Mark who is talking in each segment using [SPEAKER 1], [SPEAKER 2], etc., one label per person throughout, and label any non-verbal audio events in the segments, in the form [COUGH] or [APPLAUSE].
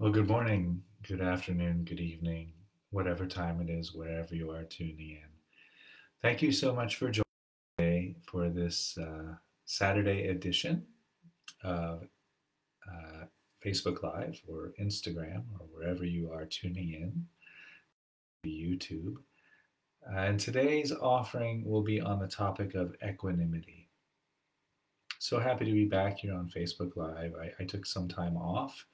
[SPEAKER 1] Well, good morning, good afternoon, good evening, whatever time it is, wherever you are tuning in. Thank you so much for joining today for this uh, Saturday edition of uh, Facebook Live or Instagram or wherever you are tuning in, YouTube. And today's offering will be on the topic of equanimity. So happy to be back here on Facebook Live. I, I took some time off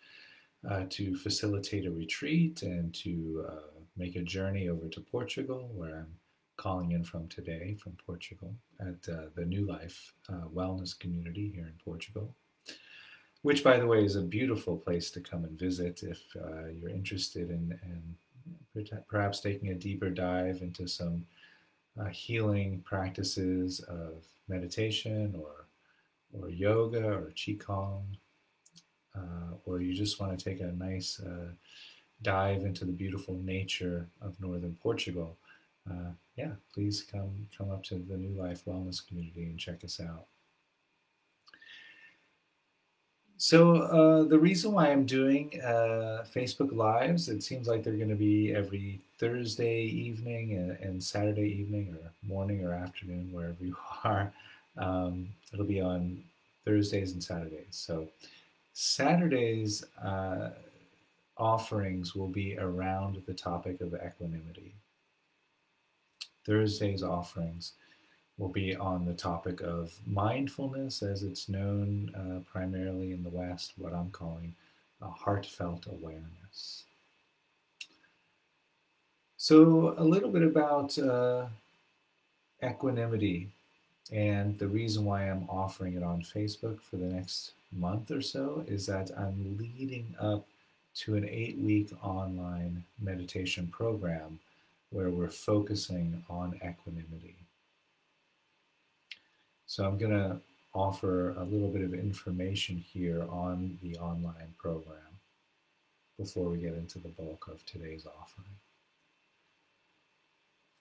[SPEAKER 1] uh, to facilitate a retreat and to uh, make a journey over to Portugal, where I'm calling in from today from Portugal at uh, the New Life uh, Wellness Community here in Portugal. Which, by the way, is a beautiful place to come and visit if uh, you're interested in, in, perhaps taking a deeper dive into some healing practices of meditation or, or yoga or qigong uh, or you just want to take a nice uh, dive into the beautiful nature of northern Portugal, uh, yeah, please come come up to the New Life Wellness Community and check us out. So uh, the reason why I'm doing uh, Facebook Lives, it seems like they're going to be every Thursday evening and, and, Saturday evening or morning or afternoon, wherever you [LAUGHS] are. Um, it'll be on Thursdays and Saturdays. So Saturday's uh, offerings will be around the topic of equanimity. Thursday's offerings will be on the topic of mindfulness, as it's known uh, primarily in the West, what I'm calling a heartfelt awareness. So, a little bit about uh, equanimity and the reason why I'm offering it on Facebook for the next month or so is that I'm leading up to an eight week online meditation program where we're focusing on equanimity. So I'm going to offer a little bit of information here on the online program before we get into the bulk of today's offering.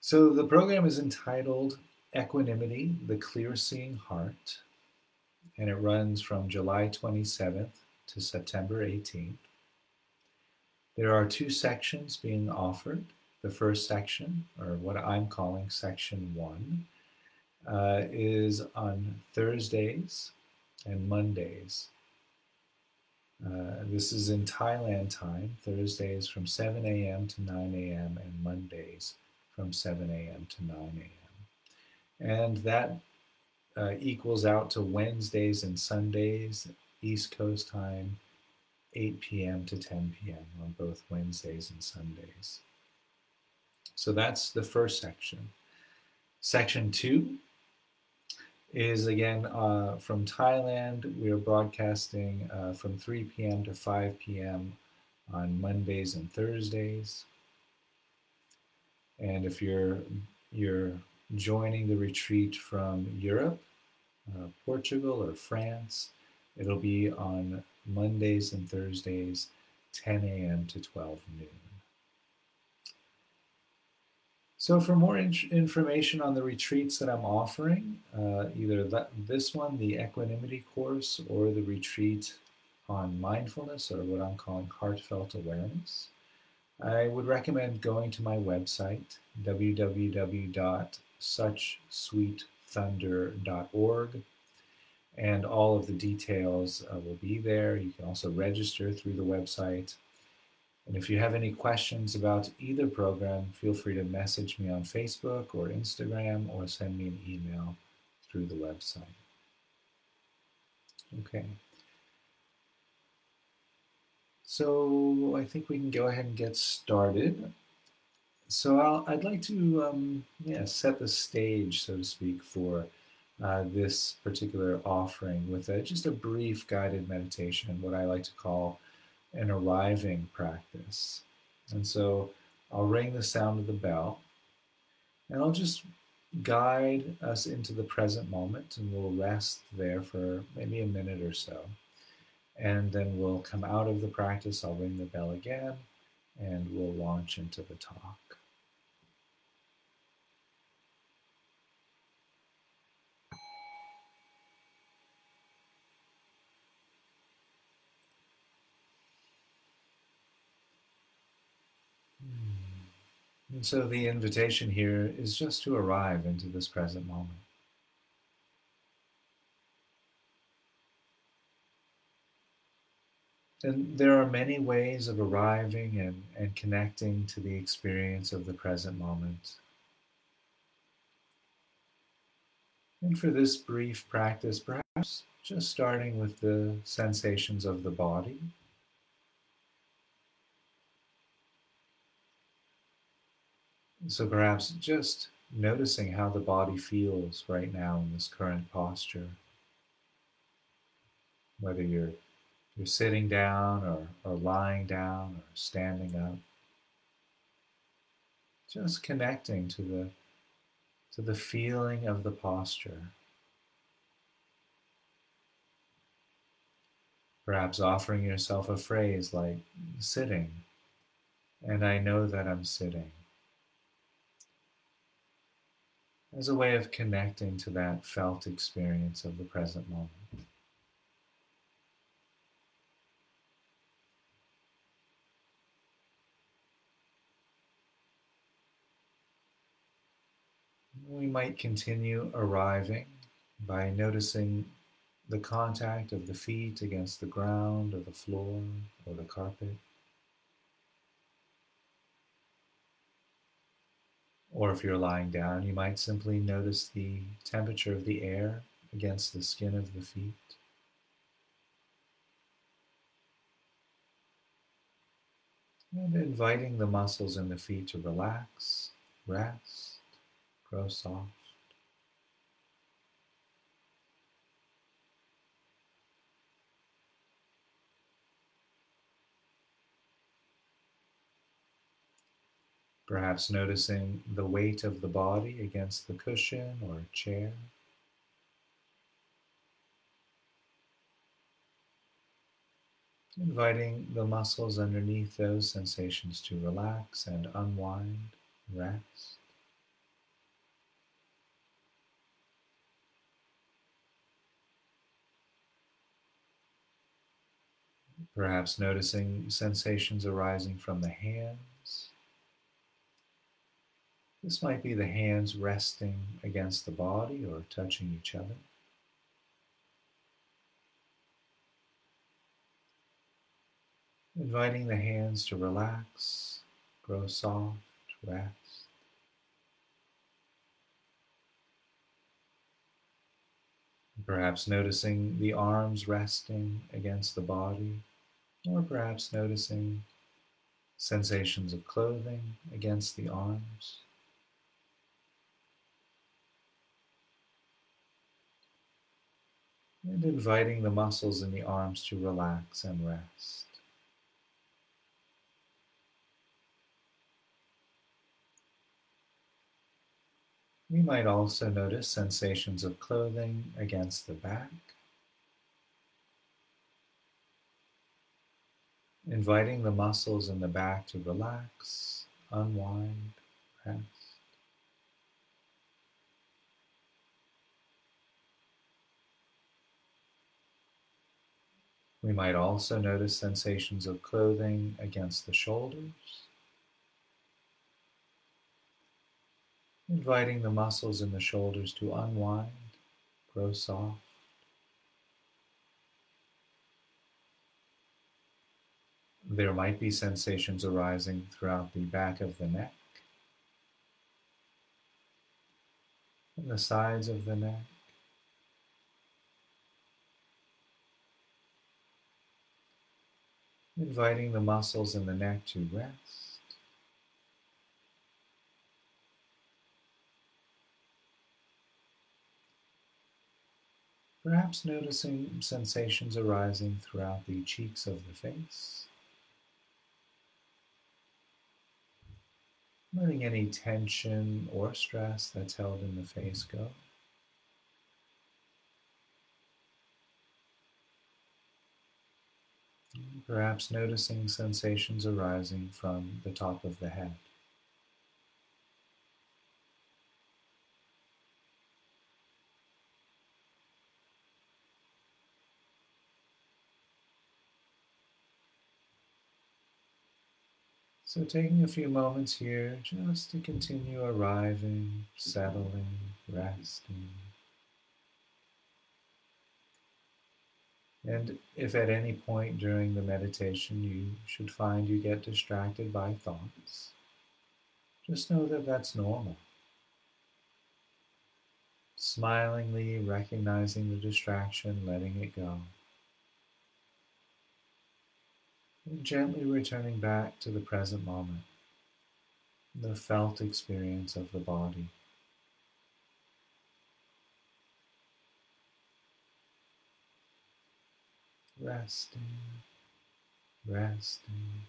[SPEAKER 1] So the program is entitled Equanimity, the Clear Seeing Heart and it runs from July 27th to September 18th. There are two sections being offered. The first section, or what I'm calling section one, uh, is on Thursdays and Mondays. Uh, this is in Thailand time, Thursdays from 7 a.m. to 9 a.m., and Mondays from 7 a.m. to 9 a.m. And that uh, equals out to Wednesdays and Sundays, East Coast time, 8 p.m. to 10 p.m. on both Wednesdays and Sundays. So that's the first section. Section two is again uh, from Thailand. We are broadcasting uh, from 3 p.m. to 5 p.m. on Mondays and Thursdays. And if you're you're joining the retreat from Europe, uh, Portugal, or France. It'll be on Mondays and Thursdays, 10 a.m. to 12 noon. So, for more in- information on the retreats that I'm offering, uh, either that, this one, the Equanimity course, or the retreat on mindfulness, or what I'm calling heartfelt awareness, I would recommend going to my website, www.suchsweetthunder.org, and all of the details uh, will be there. You can also register through the website. And if you have any questions about either program, feel free to message me on Facebook or Instagram or send me an email through the website. Okay. So I think we can go ahead and get started. So i would like to um, yeah, set the stage, so to speak, for uh, this particular offering with a, just a brief guided meditation, what I like to call an arriving practice. And so I'll ring the sound of the bell and I'll just guide us into the present moment and we'll rest there for maybe a minute or so and then we'll come out of the practice. I'll ring the bell again, and we'll launch into the talk. Hmm. And so the invitation here is just to arrive into this present moment. And there are many ways of arriving and, and connecting to the experience of the present moment. And for this brief practice, perhaps just starting with the sensations of the body. So perhaps just noticing how the body feels right now in this current posture. Whether you're you're sitting down or, or lying down or standing up. Just connecting to the to the feeling of the posture. Perhaps offering yourself a phrase like sitting, and I know that I'm sitting, as a way of connecting to that felt experience of the present moment. We might continue arriving by noticing the contact of the feet against the ground or the floor or the carpet. Or if you're lying down, you might simply notice the temperature of the air against the skin of the feet. And inviting the muscles in the feet to relax, rest, grow soft. Perhaps noticing the weight of the body against the cushion or chair. Inviting the muscles underneath those sensations to relax and unwind, rest. Perhaps noticing sensations arising from the hands this might be the hands resting against the body or touching each other. Inviting the hands to relax, grow soft, rest. Perhaps noticing the arms resting against the body, or perhaps noticing sensations of clothing against the arms. and inviting the muscles in the arms to relax and rest. We might also notice sensations of clothing against the back, inviting the muscles in the back to relax, unwind, rest. We might also notice sensations of clothing against the shoulders, inviting the muscles in the shoulders to unwind, grow soft. There might be sensations arising throughout the back of the neck and the sides of the neck. inviting the muscles in the neck to rest. Perhaps noticing sensations arising throughout the cheeks of the face. Letting any tension or stress that's held in the face go. perhaps noticing sensations arising from the top of the head. So, taking a few moments here just to continue arriving, settling, resting. And if at any point during the meditation you should find you get distracted by thoughts, just know that that's normal. Smilingly recognizing the distraction, letting it go. And gently returning back to the present moment, the felt experience of the body. Resting, resting.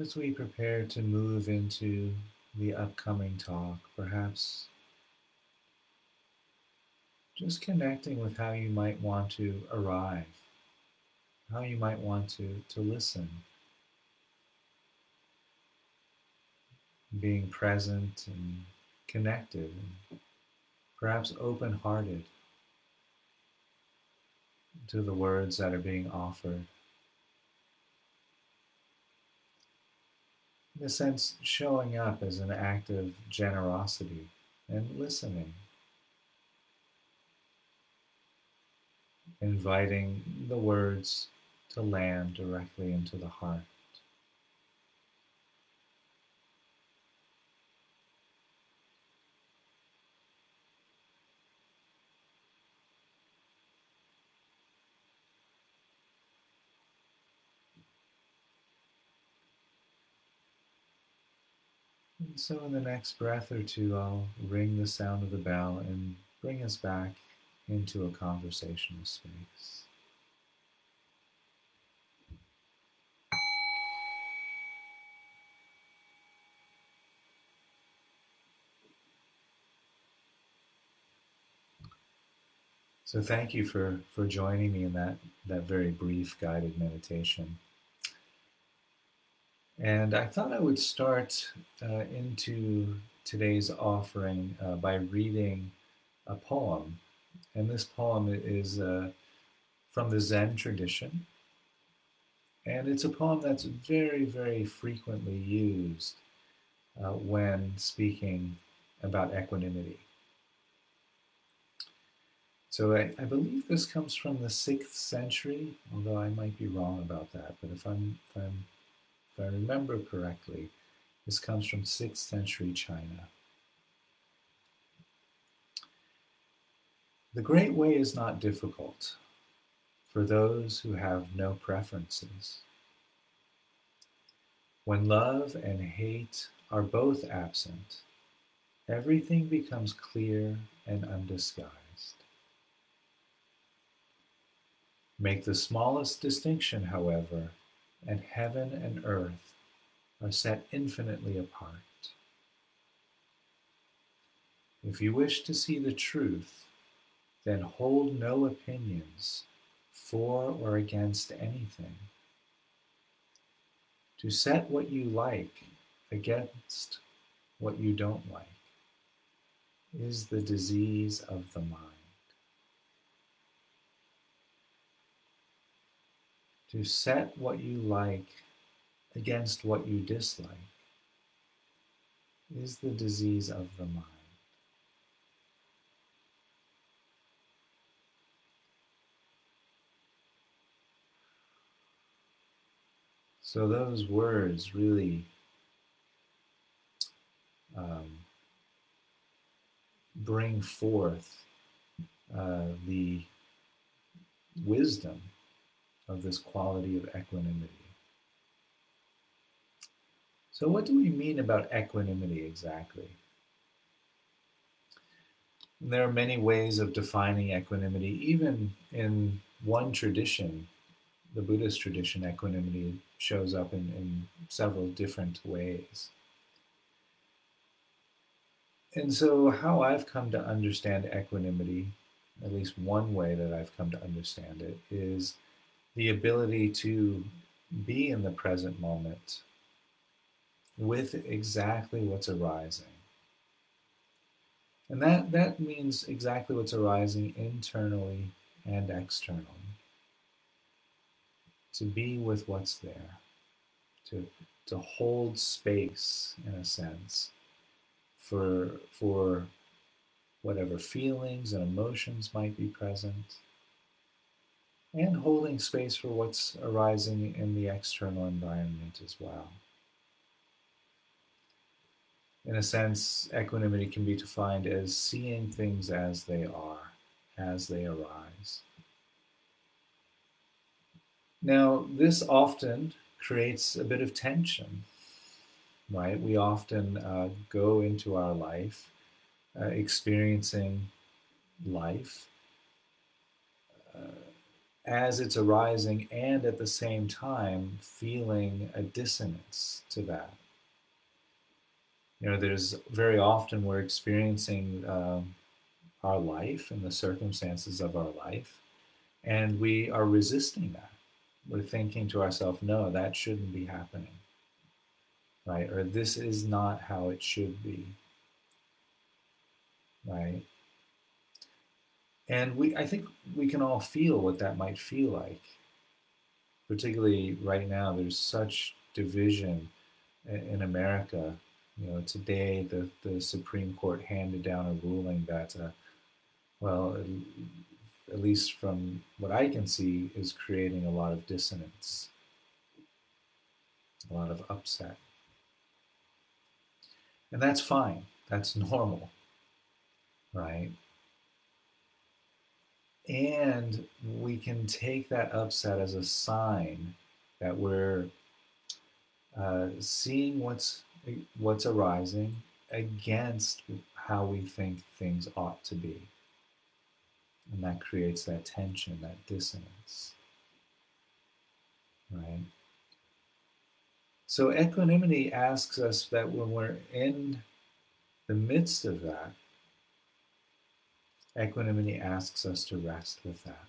[SPEAKER 1] As we prepare to move into the upcoming talk, perhaps just connecting with how you might want to arrive, how you might want to, to listen, being present and connected, and perhaps open hearted to the words that are being offered. In a sense, showing up as an act of generosity and listening. Inviting the words to land directly into the heart. So, in the next breath or two, I'll ring the sound of the bell and bring us back into a conversational space. So thank you for, for joining me in that, that very brief guided meditation. And I thought I would start uh, into today's offering uh, by reading a poem. And this poem is uh, from the Zen tradition. And it's a poem that's very, very frequently used uh, when speaking about equanimity. So I, I, believe this comes from the sixth century, although I might be wrong about that. But if I'm, if I'm if I remember correctly, this comes from 6th century China. The Great Way is not difficult for those who have no preferences. When love and hate are both absent, everything becomes clear and undisguised. Make the smallest distinction, however, and heaven and earth are set infinitely apart. If you wish to see the truth, then hold no opinions for or against anything. To set what you like against what you don't like is the disease of the mind. To set what you like against what you dislike is the disease of the mind. So those words really um, bring forth uh, the wisdom of this quality of equanimity. So, what do we mean about equanimity exactly? there are many ways of defining equanimity. Even in one tradition, the Buddhist tradition, equanimity shows up in, in several different ways. And so, how I've come to understand equanimity at least one way that I've come to understand it, is the ability to be in the present moment with exactly what's arising. And that, that means exactly what's arising internally and externally. To be with what's there, to, to hold space in a sense for, for whatever feelings and emotions might be present, and holding space for what's arising in the external environment as well. In a sense, equanimity can be defined as seeing things as they are, as they arise. Now, this often creates a bit of tension, right? We often uh, go into our life uh, experiencing life as it's arising and at the same time feeling a dissonance to that. You know, there's very often we're experiencing um, our life and the circumstances of our life, and we are resisting that. We're thinking to ourselves, no, that shouldn't be happening, right? Or this is not how it should be right? And we, I think we can all feel what that might feel like. Particularly right now, there's such division in America. You know, today the, the Supreme Court handed down a ruling that, uh, well, at least from what I can see, is creating a lot of dissonance, a lot of upset. And that's fine, that's [LAUGHS] normal right? And we can take that upset as a sign that we're uh, seeing what's what's arising against how we think things ought to be. And that creates that tension, that dissonance. Right? So equanimity asks us that when we're in the midst of that, Equanimity asks us to rest with that.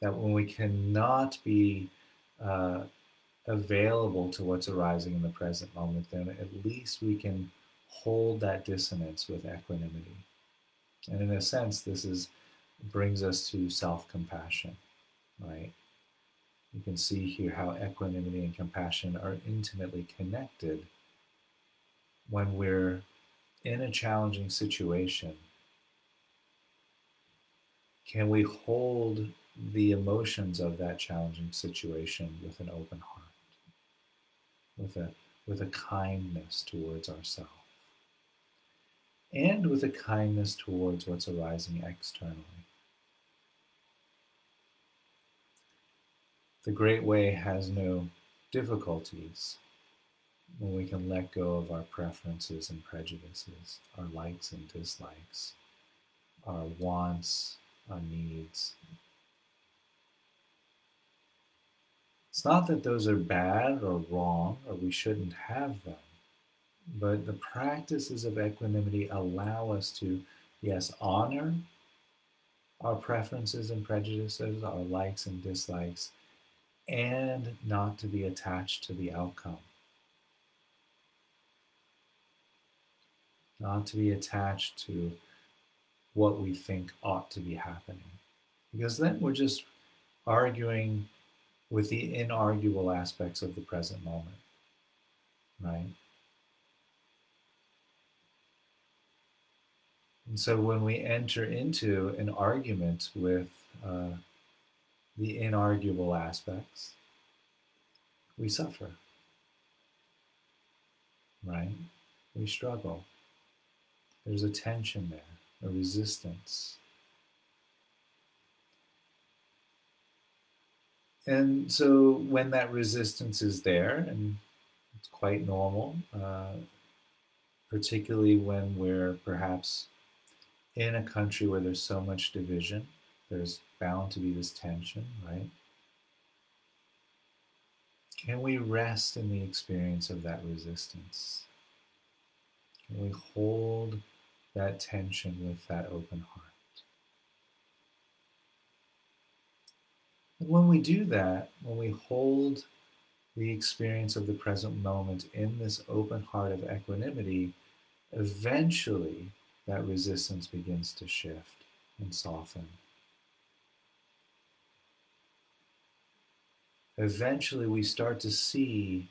[SPEAKER 1] That when we cannot be uh, available to what's arising in the present moment, then at least we can hold that dissonance with equanimity. And in a sense, this is brings us to self-compassion, right? You can see here how equanimity and compassion are intimately connected when we're in a challenging situation can we hold the emotions of that challenging situation with an open heart, with a, with a kindness towards ourselves, and with a kindness towards what's arising externally? The Great Way has no difficulties when we can let go of our preferences and prejudices, our likes and dislikes, our wants our needs. It's not that those are bad or wrong or we shouldn't have them, but the practices of equanimity allow us to, yes, honor our preferences and prejudices, our likes and dislikes, and not to be attached to the outcome. Not to be attached to what we think ought to be happening. Because then we're just arguing with the inarguable aspects of the present moment, right? And so when we enter into an argument with uh, the inarguable aspects, we suffer, right? We struggle. There's a tension there a resistance. And so when that resistance is there, and it's quite normal, uh, particularly when we're perhaps in a country where there's so much division, there's bound to be this tension, right? Can we rest in the experience of that resistance? Can we hold that tension with that open heart. When we do that, when we hold the experience of the present moment in this open heart of equanimity, eventually that resistance begins to shift and soften. Eventually, we start to see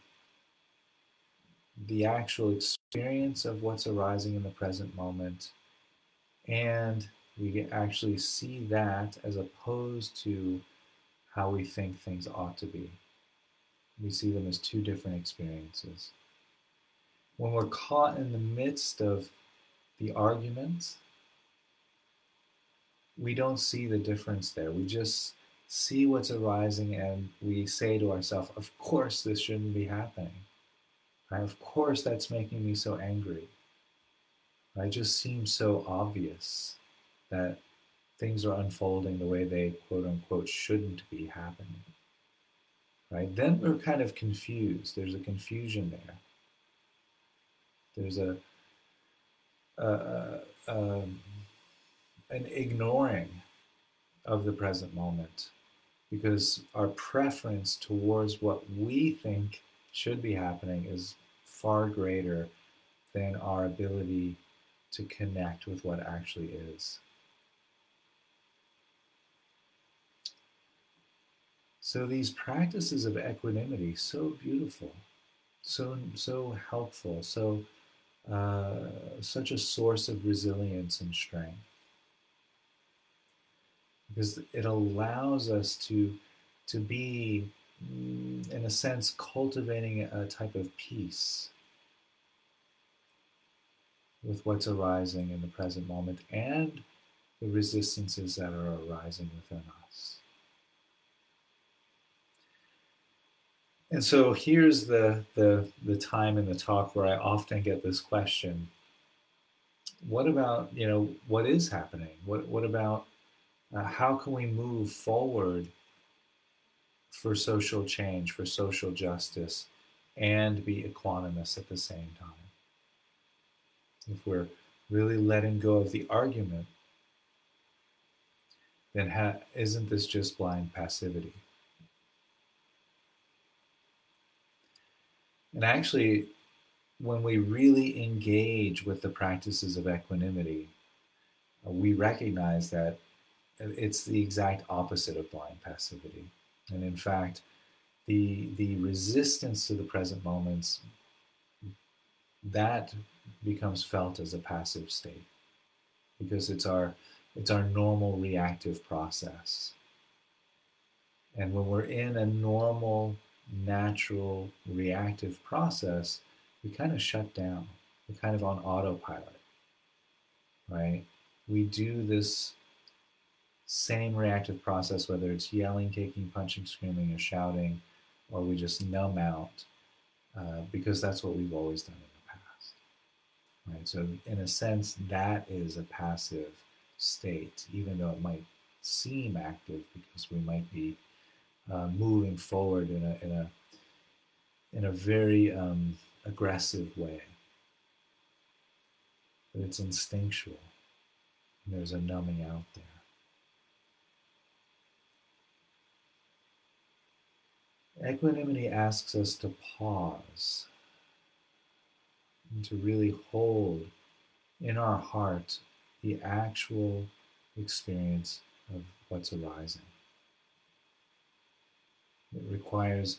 [SPEAKER 1] the actual experience of what's arising in the present moment, and we actually see that as opposed to how we think things ought to be. We see them as two different experiences. When we're caught in the midst of the arguments, we don't see the difference there. We just see what's arising and we say to ourselves, of course, this shouldn't be happening. Of course, that's making me so angry. It just seems so obvious that things are unfolding the way they quote unquote shouldn't be happening. Right? Then we're kind of confused. There's a confusion there. There's a, a, a um, an ignoring of the present moment because our preference towards what we think should be happening is far greater than our ability to connect with what actually is. So these practices of equanimity, so beautiful, so so helpful, so uh, such a source of resilience and strength, because it allows us to to be, in a sense, cultivating a type of peace with what's arising in the present moment and the resistances that are arising within us. And so here's the, the, the time in the talk where I often get this question what about, you know, what is happening? What, what about uh, how can we move forward for social change, for social justice, and be equanimous at the same time? If we're really letting go of the argument, then ha- isn't this just blind passivity? And actually, when we really engage with the practices of equanimity, uh, we recognize that it's the exact opposite of blind passivity. And in fact, the, the resistance to the present moments, that becomes felt as a passive state because it's our, it's our normal reactive process. And when we're in a normal natural reactive process, we kind of shut down. We're kind of on autopilot, right? We do this same reactive process, whether it's yelling, kicking, punching, screaming, or shouting, or we just numb out, uh, because that's what we've always done in the past, right? So, in a sense, that is a passive state, even though it might seem active because we might be uh, moving forward in a in a in a very um, aggressive way. But it's instinctual. And there's a numbing out there. Equanimity asks us to pause and to really hold in our heart the actual experience of what's arising. It requires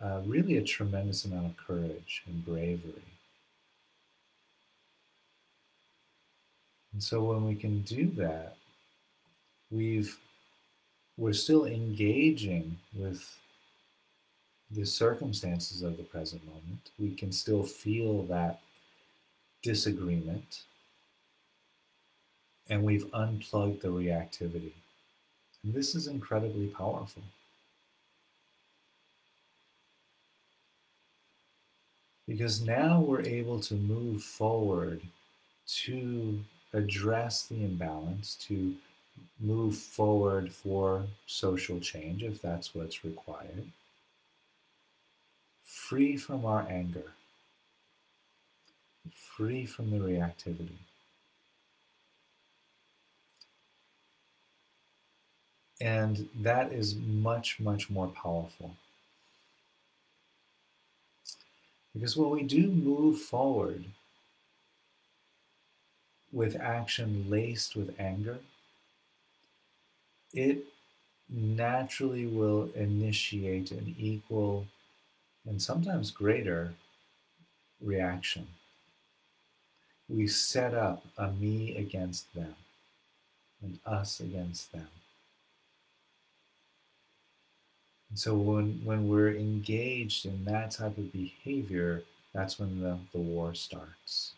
[SPEAKER 1] uh, really a tremendous amount of courage and bravery. And so when we can do that, we've we're still engaging with the circumstances of the present moment. We can still feel that disagreement. And we've unplugged the reactivity. And this is incredibly powerful. because now we're able to move forward to address the imbalance, to move forward for social change if that's what's required, free from our anger, free from the reactivity. And that is much, much more powerful. Because when we do move forward with action laced with anger, it naturally will initiate an equal and sometimes greater reaction. We set up a me against them and us against them. And so when, when we're engaged in that type of behavior, that's when the, the war starts.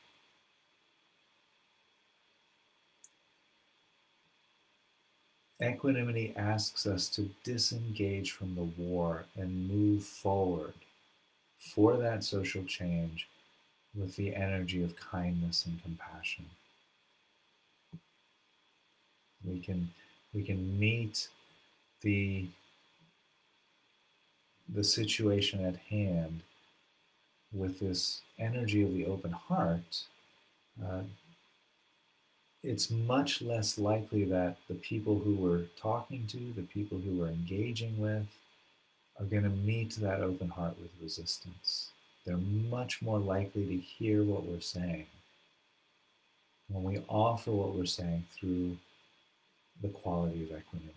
[SPEAKER 1] Equanimity asks us to disengage from the war and move forward for that social change with the energy of kindness and compassion. We can we can meet the the situation at hand with this energy of the open heart, uh, it's much less likely that the people who we're talking to, the people who we're engaging with, are going to meet that open heart with resistance. They're much more likely to hear what we're saying when we offer what we're saying through the quality of equanimity.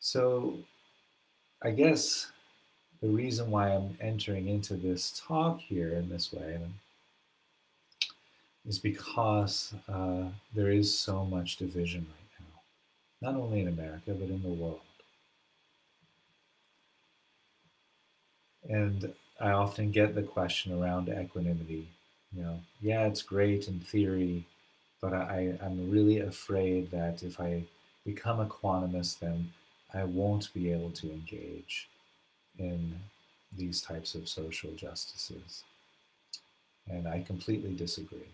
[SPEAKER 1] So, I guess the reason why I'm entering into this talk here in this way is because uh, there is so much division right now, not only in America, but in the world. And I often get the question around equanimity. You know, yeah, it's great in theory, but I, I'm really afraid that if I become a equanimous, then I won't be able to engage in these types of social justices. And I completely disagree.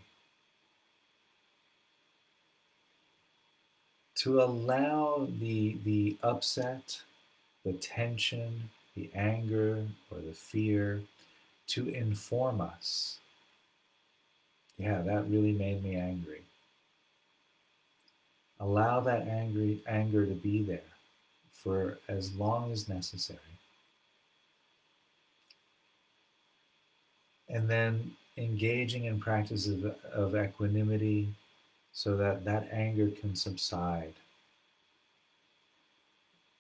[SPEAKER 1] To allow the, the upset, the tension, the anger, or the fear to inform us. Yeah, that really made me angry. Allow that angry anger to be there for as long as necessary. and then engaging in practices of, of equanimity so that that anger can subside.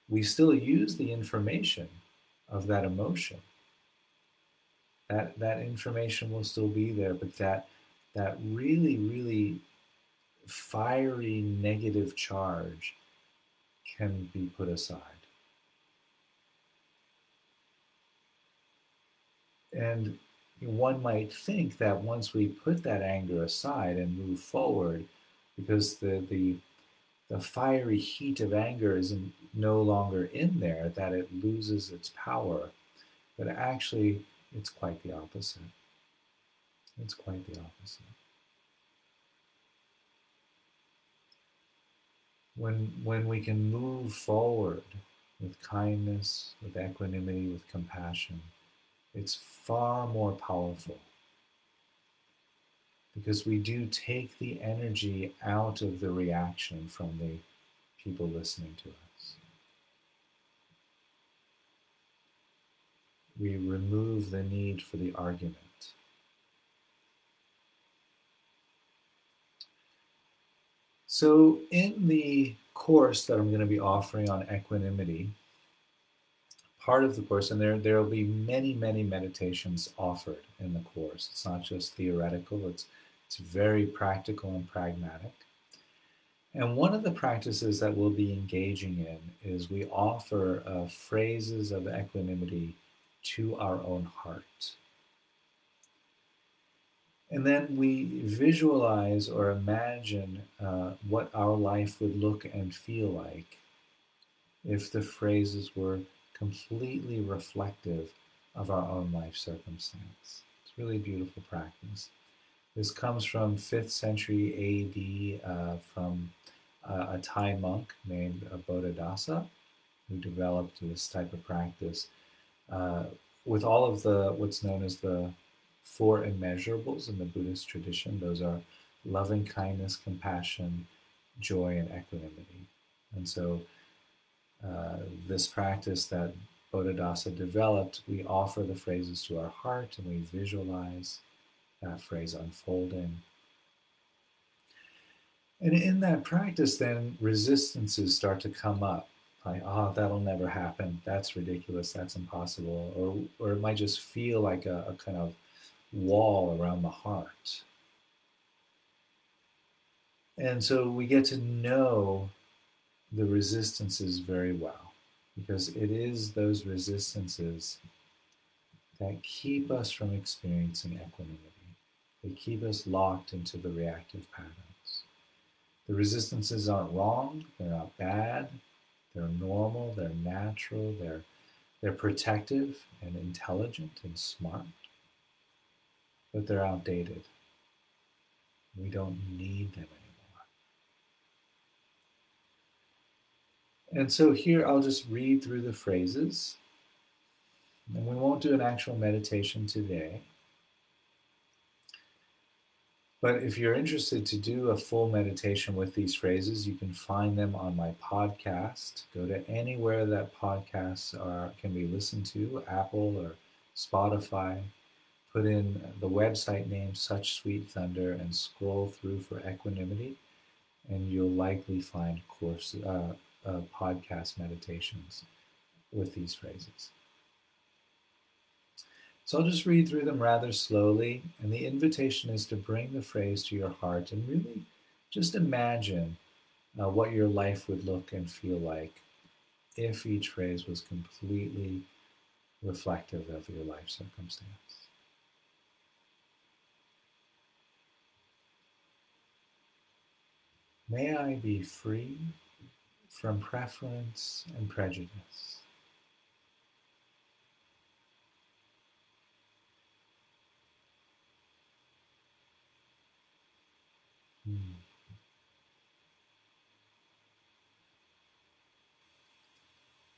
[SPEAKER 1] We still use the information of that emotion. That, that information will still be there, but that, that really, really fiery negative charge can be put aside. And one might think that once we put that anger aside and move forward, because the the the fiery heat of anger is no longer in there, that it loses its power. But actually, it's quite the opposite. It's quite the opposite. When, when we can move forward with kindness, with equanimity, with compassion, it's far more powerful because we do take the energy out of the reaction from the people listening to us. We remove the need for the argument. So, in the course that I'm going to be offering on equanimity, part of the course, and there there will be many many meditations offered in the course. It's not just theoretical; it's it's very practical and pragmatic. And one of the practices that we'll be engaging in is we offer uh, phrases of equanimity to our own heart. And then we visualize or imagine uh, what our life would look and feel like if the phrases were completely reflective of our own life circumstance. It's really a beautiful practice. This comes from 5th century AD uh, from uh, a Thai monk named Bodhidasa, who developed this type of practice uh, with all of the what's known as the four immeasurables in the Buddhist tradition. Those are loving kindness, compassion, joy, and equanimity. And so, uh, this practice that Bodhidasa developed, we offer the phrases to our heart and we visualize that phrase unfolding. And in that practice, then resistances start to come up. Like, oh, that'll never happen. That's ridiculous. That's impossible. Or, or it might just feel like a, a kind of wall around the heart. And so we get to know the resistances very well because it is those resistances that keep us from experiencing equanimity. They keep us locked into the reactive patterns. The resistances aren't wrong, they're not bad, they're normal, they're natural, they're, they're protective and intelligent and smart, but they're outdated. We don't need them anymore. And so here I'll just read through the phrases. And we won't do an actual meditation today. But if you're interested to do a full meditation with these phrases, you can find them on my podcast. Go to anywhere that podcasts are can be listened to, Apple or Spotify. Put in the website name Such Sweet Thunder and scroll through for equanimity, and you'll likely find course uh, uh, podcast meditations with these phrases. So I'll just read through them rather slowly, and the invitation is to bring the phrase to your heart and really just imagine uh, what your life would look and feel like if each phrase was completely reflective of your life circumstance. May I be free from preference and prejudice.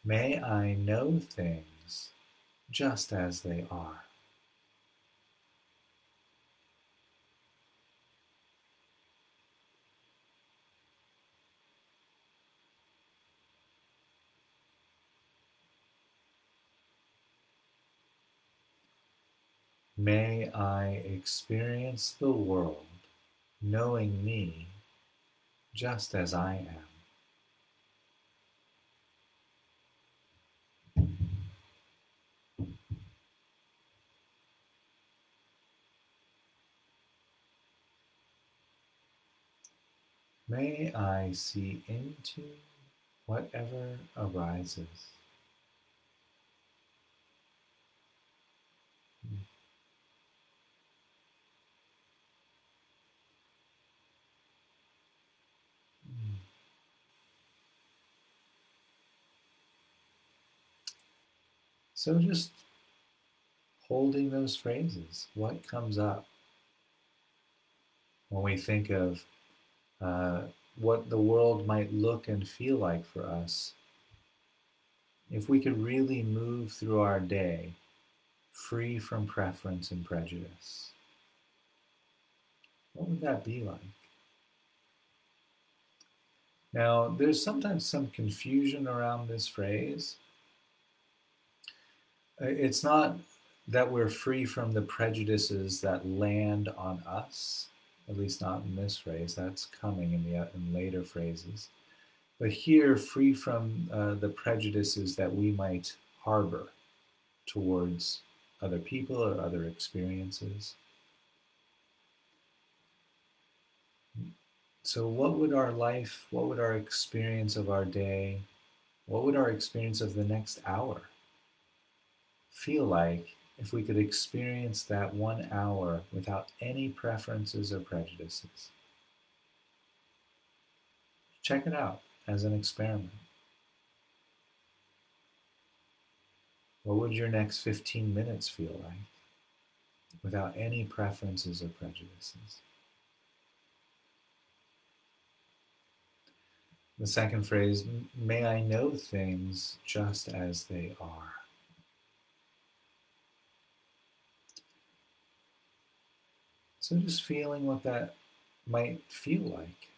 [SPEAKER 1] May I know things just as they are. May I experience the world knowing me just as I am. May I see into whatever arises. So just holding those phrases, what comes up when we think of uh, what the world might look and feel like for us if we could really move through our day free from preference and prejudice. What would that be like? Now, there's sometimes some confusion around this phrase it's not that we're free from the prejudices that land on us, at least not in this phrase. That's coming in the in later phrases. But here, free from uh, the prejudices that we might harbor towards other people or other experiences. So, what would our life, what would our experience of our day, what would our experience of the next hour feel like if we could experience that one hour without any preferences or prejudices. Check it out as an experiment. What would your next 15 minutes feel like without any preferences or prejudices? The second phrase, may I know things just as they are. So just feeling what that might feel like.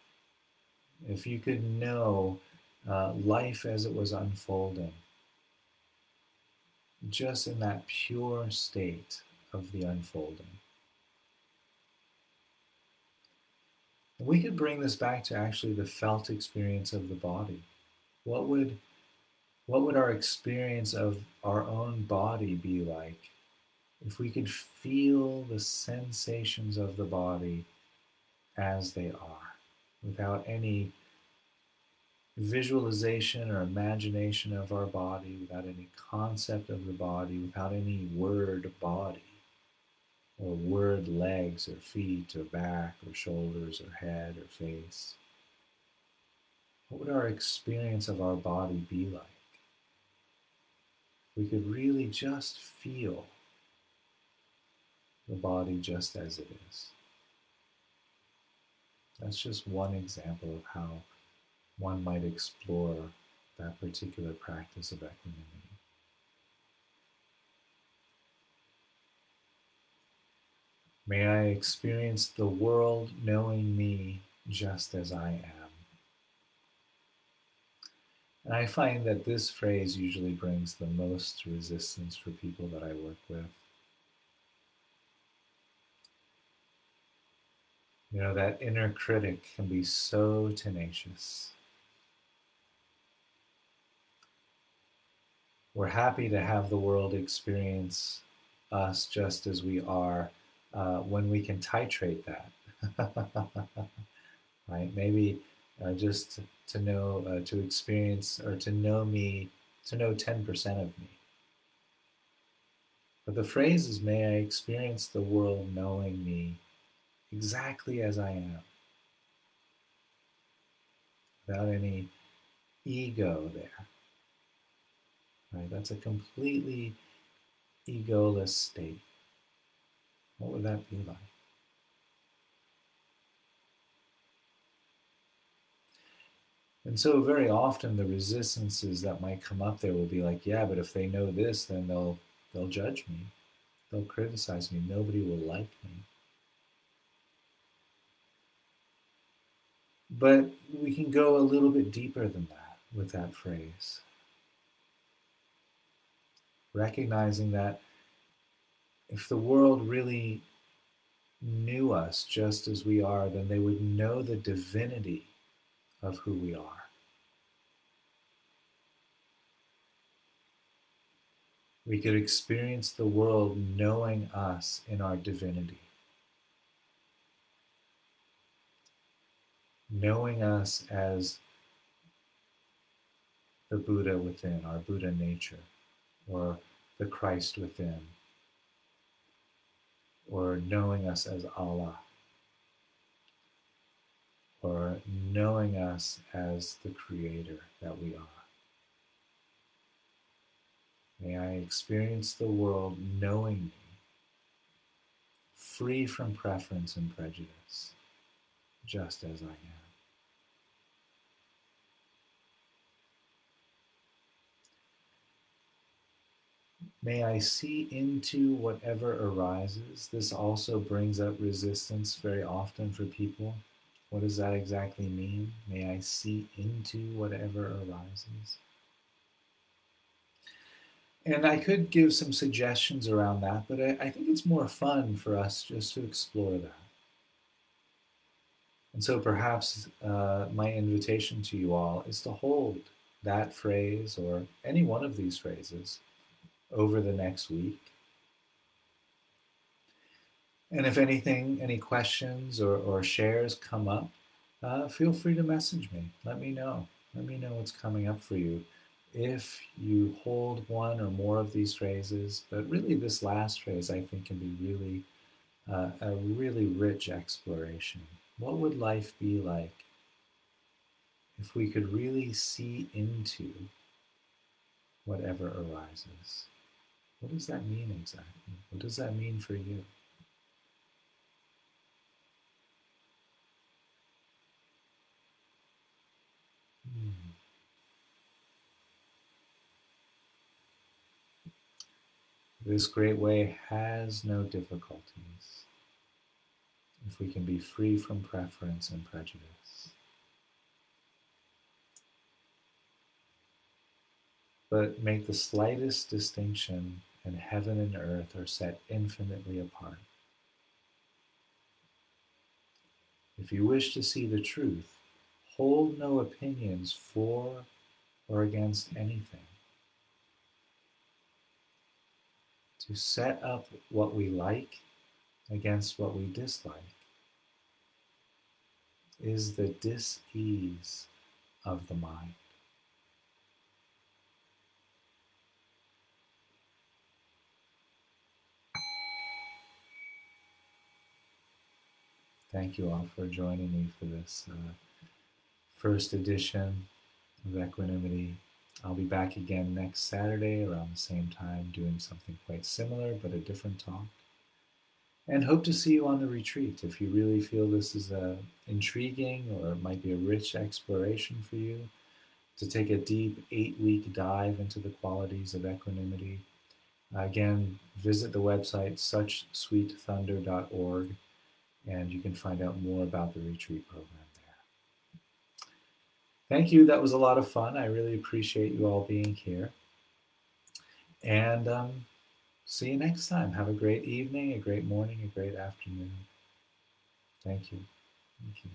[SPEAKER 1] If you could know uh, life as it was unfolding, just in that pure state of the unfolding. We could bring this back to actually the felt experience of the body. What would what would our experience of our own body be like if we could feel the sensations of the body as they are without any visualization or imagination of our body, without any concept of the body, without any word body or word legs or feet or back or shoulders or head or face? What would our experience of our body be like? We could really just feel the body just as it is. That's just one example of how one might explore that particular practice of equanimity. May I experience the world knowing me just as I am. And I find that this phrase usually brings the most resistance for people that I work with. You know, that inner critic can be so tenacious. We're happy to have the world experience us just as we are uh, when we can titrate that. [LAUGHS] right? Maybe uh, just to know, uh, to experience, or to know me, to know 10% of me. But the phrase is, may I experience the world knowing me exactly as I am, without any ego there. Right? That's a completely egoless state. What would that be like? And so, very often, the resistances that might come up there will be like, yeah, but if they know this, then they'll they'll judge me, they'll criticize me, nobody will like me. But we can go a little bit deeper than that with that phrase. Recognizing that if the world really knew us just as we are, then they would know the divinity of who we are. We could experience the world knowing us in our divinity, knowing us as the Buddha within, our Buddha nature, or the Christ within or knowing us as Allah, or knowing us as the Creator that we are. May I experience the world knowing me, free from preference and prejudice, just as I am. May I see into whatever arises. This also brings up resistance very often for people. What does that exactly mean? May I see into whatever arises? And I could give some suggestions around that, but I, I, think it's more fun for us just to explore that. And so perhaps uh, my invitation to you all is to hold that phrase or any one of these phrases over the next week. And if anything, any questions or, or shares come up, uh, feel free to message me. Let me know. Let me know what's coming up for you. If you hold one or more of these phrases, but really this last phrase I think can be really uh, a really rich exploration. What would life be like if we could really see into whatever arises? What does that mean exactly? What does that mean for you? Hmm. This great way has no difficulties. If we can be free from preference and prejudice. But make the slightest distinction, and heaven and earth are set infinitely apart. If you wish to see the truth, hold no opinions for or against anything. To set up what we like against what we dislike is the dis-ease of the mind. Thank you all for joining me for this uh, first edition of Equanimity. I'll be back again next Saturday around the same time doing something quite similar but a different talk. And hope to see you on the retreat. If you really feel this is a uh, intriguing or it might be a rich exploration for you, to take a deep eight week dive into the qualities of equanimity, again, visit the website suchsweetthunder.org and you can find out more about the retreat program there. Thank you. That was a lot of fun. I really appreciate you all being here. And um, see you next time. Have a great evening, a great morning, a great afternoon. Thank you. Thank you.